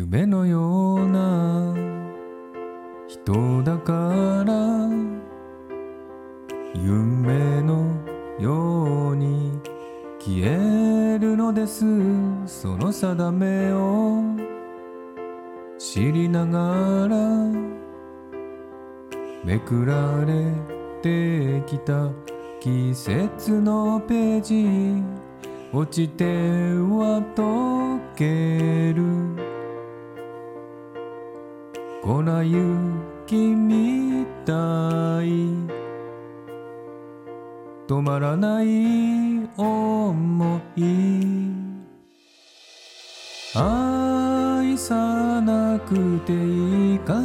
夢のような人だから夢のように消えるのです。その定めを知りながらめくられてきた季節のページ落ちては溶ける。粉雪みたい。止まらない思い。愛さなくていいから。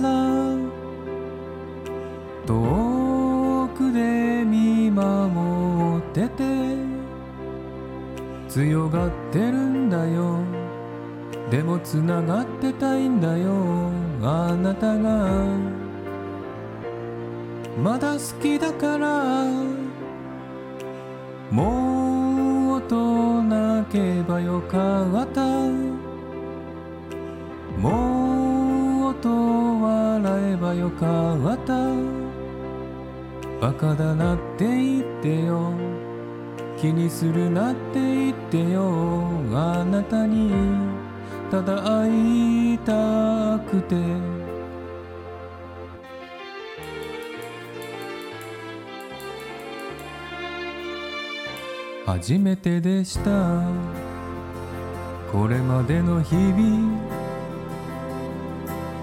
遠くで見守ってて。強がってるんだよ。でもつながってたいんだよあなたが。まだ好きだからもっと泣けばよかった。もっと笑えばよかった。バカだなって言ってよ。気にするなって言ってよあなたに。ただ会いたくて。初めてでした。これまでの日々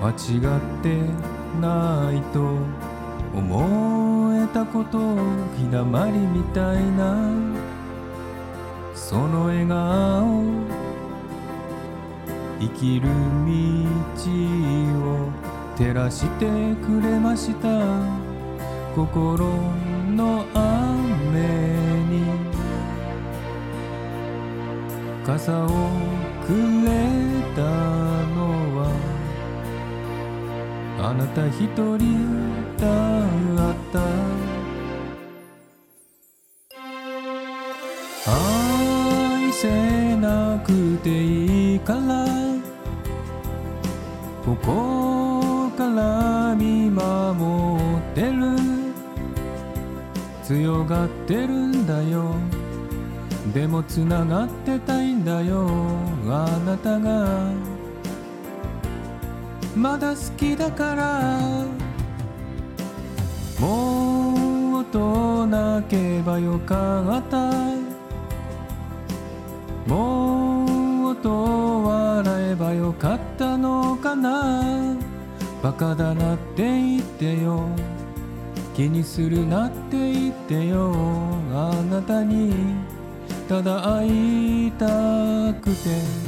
間違ってないと。思えたことひだまりみたいな。その笑顔生きる道を照らしてくれました。心の雨に。傘をくれたのは。あなた一人だった。愛せなくていいから。ここから見守ってる。強がってるんだよ。でもつながってたいんだよ。あなたが。まだ好きだから。もっと泣けばよかった。もっと笑えばよかったの。なバカだなって言ってよ。気にするなって言ってよ。あなたにただ会いたくて。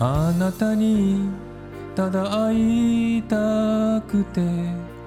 あなたにただ会いたくて。